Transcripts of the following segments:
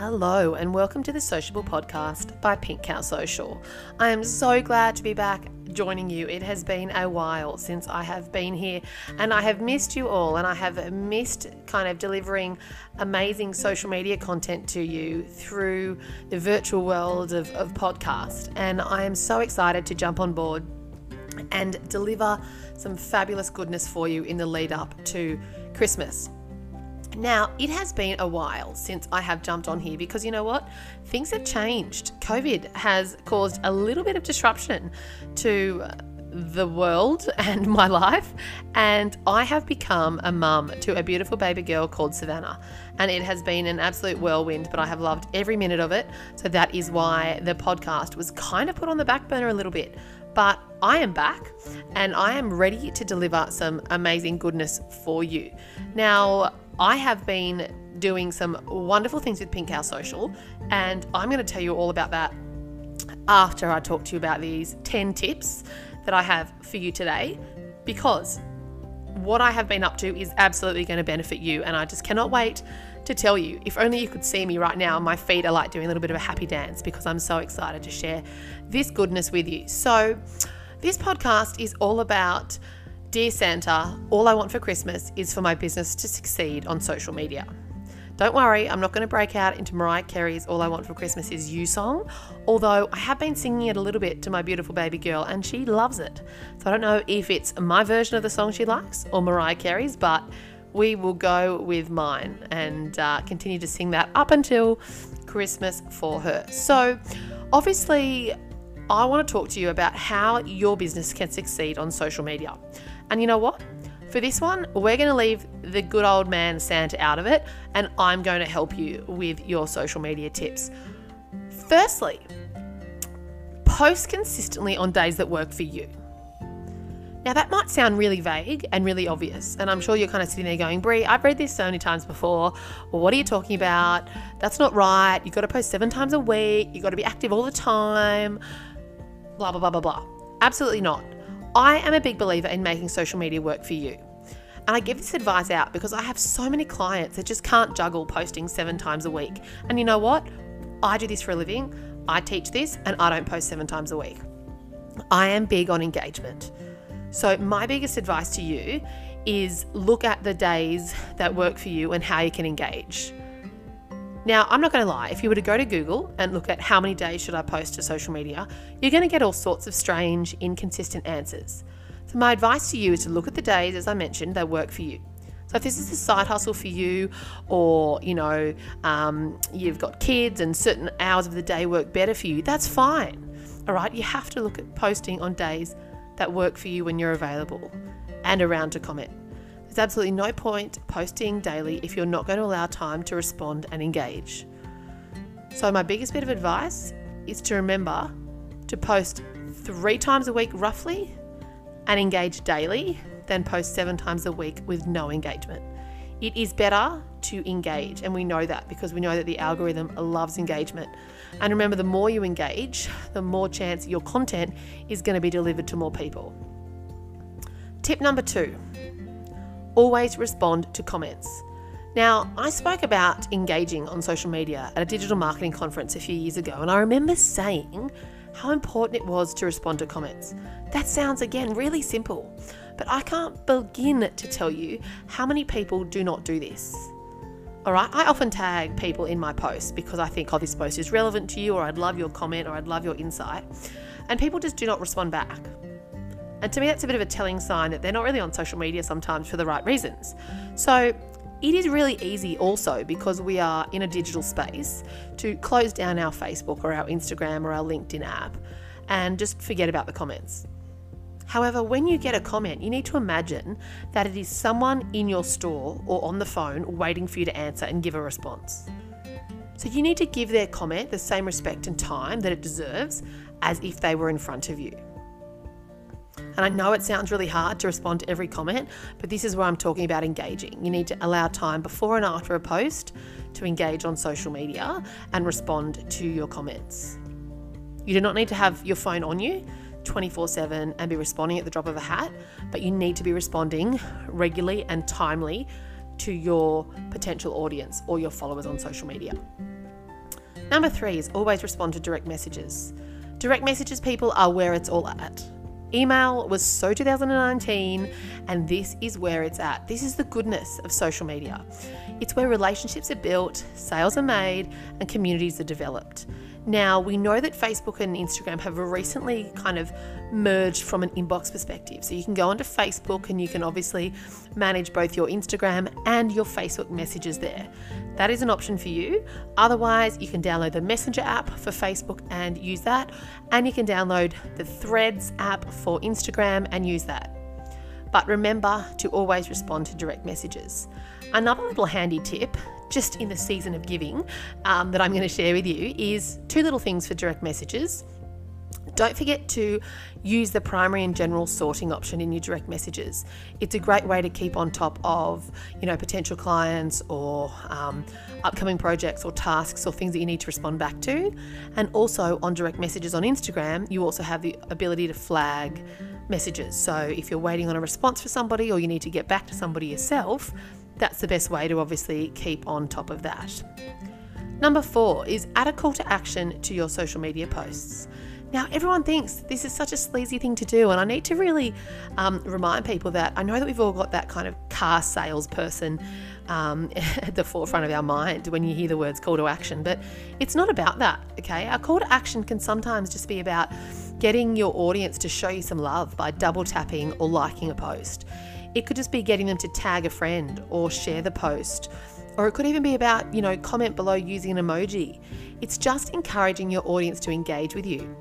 Hello, and welcome to the Sociable Podcast by Pink Cow Social. I am so glad to be back joining you. It has been a while since I have been here, and I have missed you all, and I have missed kind of delivering amazing social media content to you through the virtual world of, of podcast. And I am so excited to jump on board and deliver some fabulous goodness for you in the lead up to Christmas. Now, it has been a while since I have jumped on here because you know what? Things have changed. COVID has caused a little bit of disruption to uh, the world and my life, and I have become a mum to a beautiful baby girl called Savannah. And it has been an absolute whirlwind, but I have loved every minute of it. So that is why the podcast was kind of put on the back burner a little bit. But I am back and I am ready to deliver some amazing goodness for you. Now, I have been doing some wonderful things with Pink Cow Social, and I'm going to tell you all about that after I talk to you about these 10 tips that I have for you today because what I have been up to is absolutely going to benefit you, and I just cannot wait to tell you. If only you could see me right now, my feet are like doing a little bit of a happy dance because I'm so excited to share this goodness with you. So, this podcast is all about Dear Santa, all I want for Christmas is for my business to succeed on social media. Don't worry, I'm not going to break out into Mariah Carey's All I Want for Christmas Is You song, although I have been singing it a little bit to my beautiful baby girl and she loves it. So I don't know if it's my version of the song she likes or Mariah Carey's, but we will go with mine and uh, continue to sing that up until Christmas for her. So, obviously, I want to talk to you about how your business can succeed on social media. And you know what? For this one, we're going to leave the good old man Santa out of it, and I'm going to help you with your social media tips. Firstly, post consistently on days that work for you. Now, that might sound really vague and really obvious, and I'm sure you're kind of sitting there going, Brie, I've read this so many times before. Well, what are you talking about? That's not right. You've got to post seven times a week, you've got to be active all the time, blah, blah, blah, blah, blah. Absolutely not. I am a big believer in making social media work for you. And I give this advice out because I have so many clients that just can't juggle posting seven times a week. And you know what? I do this for a living. I teach this and I don't post seven times a week. I am big on engagement. So, my biggest advice to you is look at the days that work for you and how you can engage. Now, I'm not going to lie, if you were to go to Google and look at how many days should I post to social media, you're going to get all sorts of strange, inconsistent answers. So, my advice to you is to look at the days, as I mentioned, that work for you. So, if this is a side hustle for you, or you know, um, you've got kids and certain hours of the day work better for you, that's fine. All right, you have to look at posting on days that work for you when you're available and around to comment. There's absolutely no point posting daily if you're not going to allow time to respond and engage. So, my biggest bit of advice is to remember to post three times a week roughly and engage daily than post seven times a week with no engagement. It is better to engage, and we know that because we know that the algorithm loves engagement. And remember, the more you engage, the more chance your content is going to be delivered to more people. Tip number two always respond to comments. Now, I spoke about engaging on social media at a digital marketing conference a few years ago, and I remember saying how important it was to respond to comments. That sounds, again, really simple, but I can't begin to tell you how many people do not do this. All right, I often tag people in my posts because I think, oh, this post is relevant to you, or I'd love your comment, or I'd love your insight. And people just do not respond back. And to me, that's a bit of a telling sign that they're not really on social media sometimes for the right reasons. So it is really easy also because we are in a digital space to close down our Facebook or our Instagram or our LinkedIn app and just forget about the comments. However, when you get a comment, you need to imagine that it is someone in your store or on the phone waiting for you to answer and give a response. So you need to give their comment the same respect and time that it deserves as if they were in front of you. And I know it sounds really hard to respond to every comment, but this is where I'm talking about engaging. You need to allow time before and after a post to engage on social media and respond to your comments. You do not need to have your phone on you 24 7 and be responding at the drop of a hat, but you need to be responding regularly and timely to your potential audience or your followers on social media. Number three is always respond to direct messages. Direct messages, people, are where it's all at. Email was so 2019, and this is where it's at. This is the goodness of social media. It's where relationships are built, sales are made, and communities are developed. Now, we know that Facebook and Instagram have recently kind of merged from an inbox perspective. So you can go onto Facebook and you can obviously manage both your Instagram and your Facebook messages there. That is an option for you. Otherwise, you can download the Messenger app for Facebook and use that. And you can download the Threads app for Instagram and use that. But remember to always respond to direct messages. Another little handy tip just in the season of giving um, that I'm going to share with you is two little things for direct messages. Don't forget to use the primary and general sorting option in your direct messages. It's a great way to keep on top of, you know, potential clients or um, upcoming projects or tasks or things that you need to respond back to. And also on direct messages on Instagram, you also have the ability to flag messages. So if you're waiting on a response for somebody or you need to get back to somebody yourself, that's the best way to obviously keep on top of that. Number four is add a call to action to your social media posts. Now, everyone thinks this is such a sleazy thing to do, and I need to really um, remind people that I know that we've all got that kind of car salesperson um, at the forefront of our mind when you hear the words call to action, but it's not about that, okay? Our call to action can sometimes just be about getting your audience to show you some love by double tapping or liking a post. It could just be getting them to tag a friend or share the post. Or it could even be about, you know, comment below using an emoji. It's just encouraging your audience to engage with you.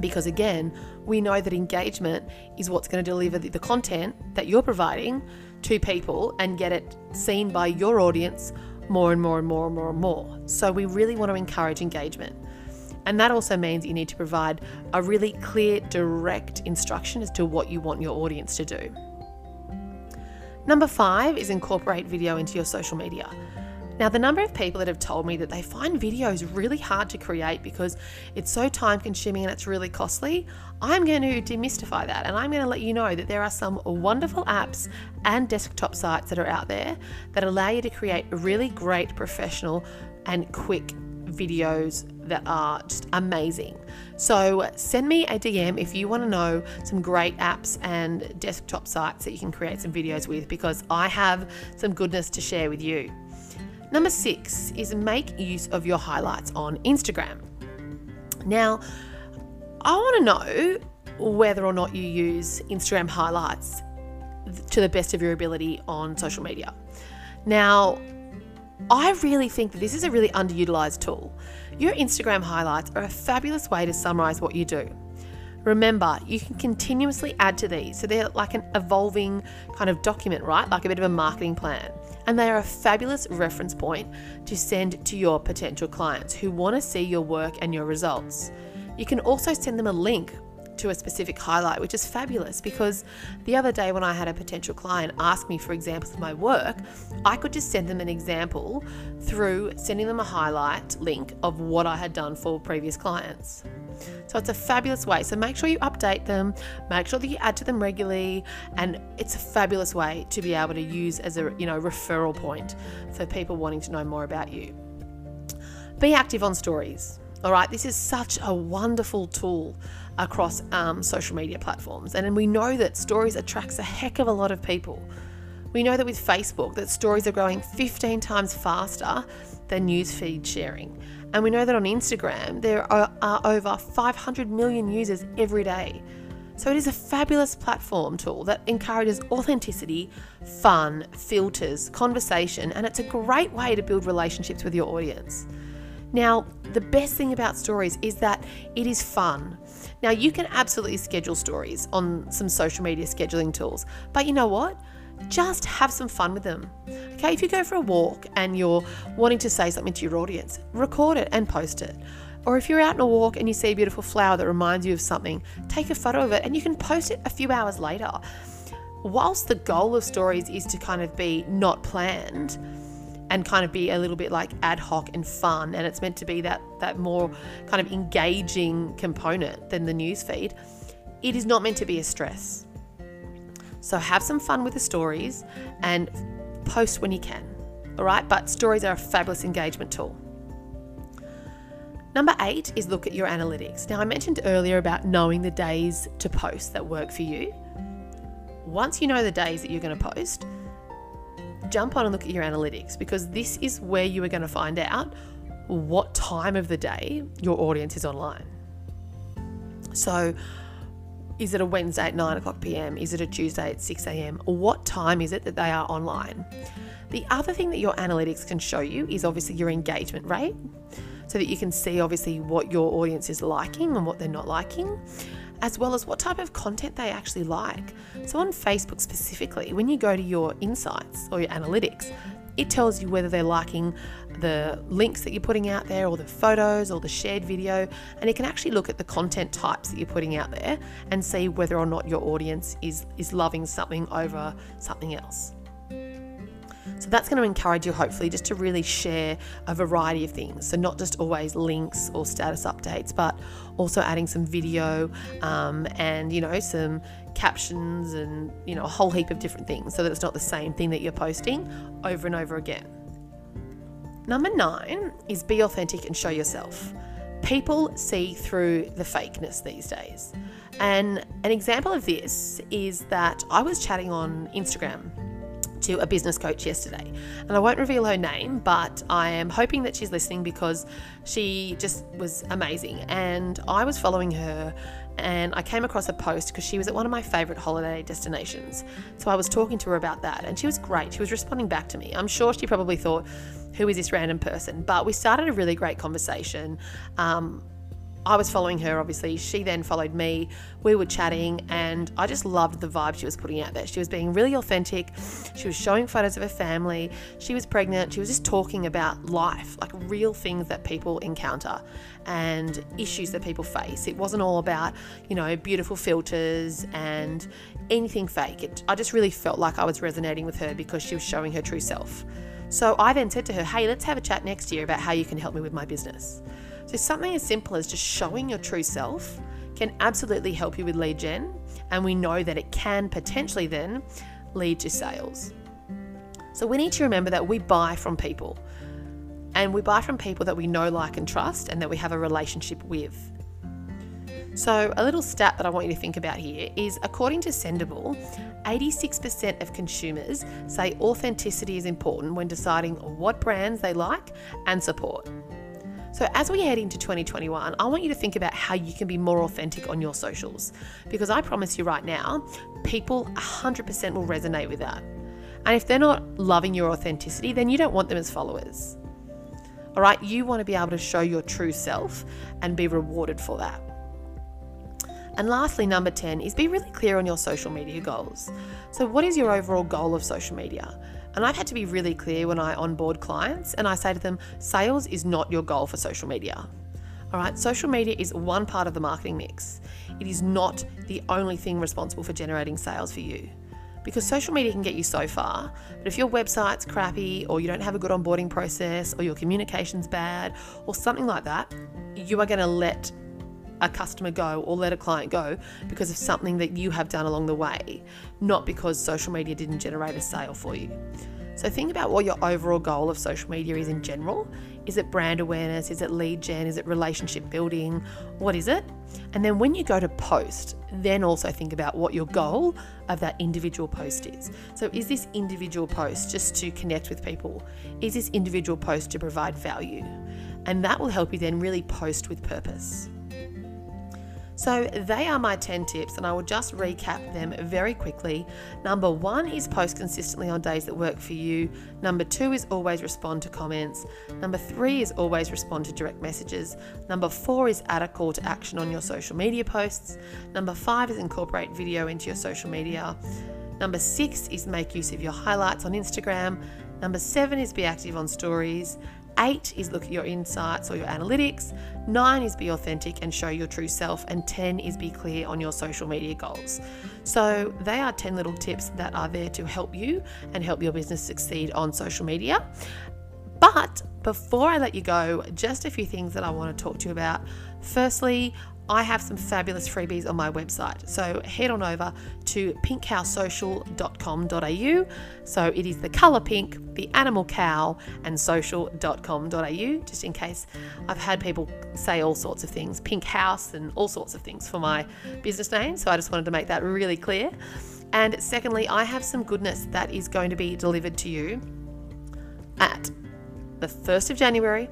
Because again, we know that engagement is what's going to deliver the, content that you're providing to people and get it seen by your audience more and more and more and more and more. So we really want to encourage engagement. And that also means you need to provide a really clear, direct instruction as to what you want your audience to do. Number five is incorporate video into your social media. Now, the number of people that have told me that they find videos really hard to create because it's so time consuming and it's really costly, I'm going to demystify that and I'm going to let you know that there are some wonderful apps and desktop sites that are out there that allow you to create really great professional and quick videos that are just amazing. So send me a DM if you want to know some great apps and desktop sites that you can create some videos with because I have some goodness to share with you. Number six is make use of your highlights on Instagram. Now, I want to know whether or not you use Instagram highlights to the best of your ability on social media. Now, I really think that this is a really underutilized tool. Your Instagram highlights are a fabulous way to summarize what you do. Remember, you can continuously add to these, so they're like an evolving kind of document, right? Like a bit of a marketing plan. And they are a fabulous reference point to send to your potential clients who want to see your work and your results. You can also send them a link to a specific highlight, which is fabulous because the other day when I had a potential client ask me for examples of my work, I could just send them an example through sending them a highlight link of what I had done for previous clients. So it's a fabulous way. So make sure you update them, make sure that you add to them regularly, and it's a fabulous way to be able to use as a you know referral point for people wanting to know more about you. Be active on stories. All right, this is such a wonderful tool across um, social media platforms. And we know that stories attracts a heck of a lot of people. We know that with Facebook that stories are growing 15 times faster than newsfeed sharing. And we know that on Instagram there are, are over 500 million users every day. So it is a fabulous platform tool that encourages authenticity, fun, filters, conversation, and it's a great way to build relationships with your audience. Now, the best thing about stories is that it is fun. Now, you can absolutely schedule stories on some social media scheduling tools, but you know what? Just have some fun with them. Okay, if you go for a walk and you're wanting to say something to your audience, record it and post it. Or if you're out on a walk and you see a beautiful flower that reminds you of something, take a photo of it and you can post it a few hours later. Whilst the goal of stories is to kind of be not planned, and kind of be a little bit like ad hoc and fun and it's meant to be that that more kind of engaging component than the news feed it is not meant to be a stress so have some fun with the stories and post when you can all right but stories are a fabulous engagement tool Number eight is look at your analytics. Now, I mentioned earlier about knowing the days to post that work for you. Once you know the days that you're going to post, jump on and look at your analytics because this is where you are going to find out what time of the day your audience is online. So, is it a Wednesday at 9 o'clock pm? Is it a Tuesday at 6 am? What time is it that they are online? The other thing that your analytics can show you is obviously your engagement rate so that you can see obviously what your audience is liking and what they're not liking, as well as what type of content they actually like. So, on Facebook specifically, when you go to your insights or your analytics, it tells you whether they're liking the links that you're putting out there or the photos or the shared video and it can actually look at the content types that you're putting out there and see whether or not your audience is is loving something over something else that's going to encourage you, hopefully, just to really share a variety of things. So, not just always links or status updates, but also adding some video um, and, you know, some captions and, you know, a whole heap of different things so that it's not the same thing that you're posting over and over again. Number nine is be authentic and show yourself. People see through the fakeness these days. And an example of this is that I was chatting on Instagram to a business coach yesterday. And I won't reveal her name, but I am hoping that she's listening because she just was amazing. And I was following her and I came across a post because she was at one of my favorite holiday destinations. So I was talking to her about that and she was great. She was responding back to me. I'm sure she probably thought, who is this random person? But we started a really great conversation. Um, I was following her, obviously. She then followed me. We were chatting, and I just loved the vibe she was putting out there. She was being really authentic. She was showing photos of her family. She was pregnant. She was just talking about life, like real things that people encounter and issues that people face. It wasn't all about, you know, beautiful filters and anything fake. It, I just really felt like I was resonating with her because she was showing her true self. So I then said to her, hey, let's have a chat next year about how you can help me with my business. So, something as simple as just showing your true self can absolutely help you with lead gen, and we know that it can potentially then lead to sales. So, we need to remember that we buy from people, and we buy from people that we know, like, and trust, and that we have a relationship with. So, a little stat that I want you to think about here is according to Sendable, 86% of consumers say authenticity is important when deciding what brands they like and support. So, as we head into 2021, I want you to think about how you can be more authentic on your socials because I promise you right now, people 100% will resonate with that. And if they're not loving your authenticity, then you don't want them as followers. All right, you want to be able to show your true self and be rewarded for that. And lastly, number 10 is be really clear on your social media goals. So, what is your overall goal of social media? And I've had to be really clear when I onboard clients and I say to them, sales is not your goal for social media. All right, social media is one part of the marketing mix. It is not the only thing responsible for generating sales for you. Because social media can get you so far, but if your website's crappy or you don't have a good onboarding process or your communication's bad or something like that, you are going to let a customer go or let a client go because of something that you have done along the way, not because social media didn't generate a sale for you. So think about what your overall goal of social media is in general. Is it brand awareness? Is it lead gen? Is it relationship building? What is it? And then when you go to post, then also think about what your goal of that individual post is. So is this individual post just to connect with people? Is this individual post to provide value? And that will help you then really post with purpose. So, they are my 10 tips, and I will just recap them very quickly. Number one is post consistently on days that work for you. Number two is always respond to comments. Number three is always respond to direct messages. Number four is add a call to action on your social media posts. Number five is incorporate video into your social media. Number six is make use of your highlights on Instagram. Number seven is be active on stories. Eight is look at your insights or your analytics. Nine is be authentic and show your true self. And 10 is be clear on your social media goals. So, they are 10 little tips that are there to help you and help your business succeed on social media. But before I let you go, just a few things that I want to talk to you about. Firstly, I have some fabulous freebies on my website. So head on over to pinkcowsocial.com.au. So it is the colour pink, the animal cow, and social.com.au, just in case I've had people say all sorts of things, pink house, and all sorts of things for my business name. So I just wanted to make that really clear. And secondly, I have some goodness that is going to be delivered to you at the 1st of January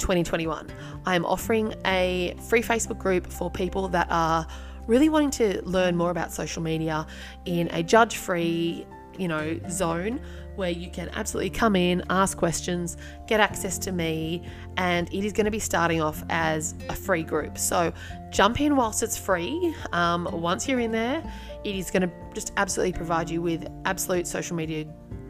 2021. I am offering a free Facebook group for people that are really wanting to learn more about social media in a judge free, you know, zone where you can absolutely come in, ask questions, get access to me, and it is going to be starting off as a free group. So jump in whilst it's free. Um, once you're in there, it is going to just absolutely provide you with absolute social media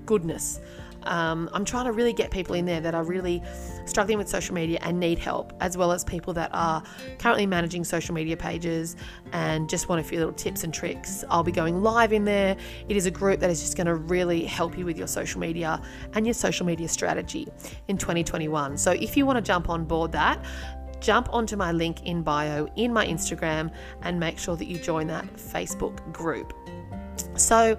goodness. Um, I'm trying to really get people in there that are really struggling with social media and need help, as well as people that are currently managing social media pages and just want a few little tips and tricks. I'll be going live in there. It is a group that is just going to really help you with your social media and your social media strategy in 2021. So if you want to jump on board that, jump onto my link in bio in my Instagram and make sure that you join that Facebook group. So,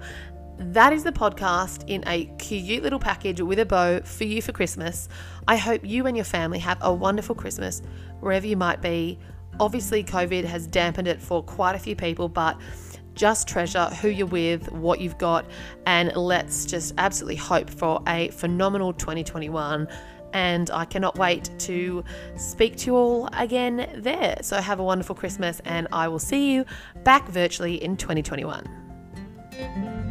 that is the podcast in a cute little package with a bow for you for Christmas. I hope you and your family have a wonderful Christmas wherever you might be. Obviously, COVID has dampened it for quite a few people, but just treasure who you're with, what you've got, and let's just absolutely hope for a phenomenal 2021. And I cannot wait to speak to you all again there. So, have a wonderful Christmas, and I will see you back virtually in 2021.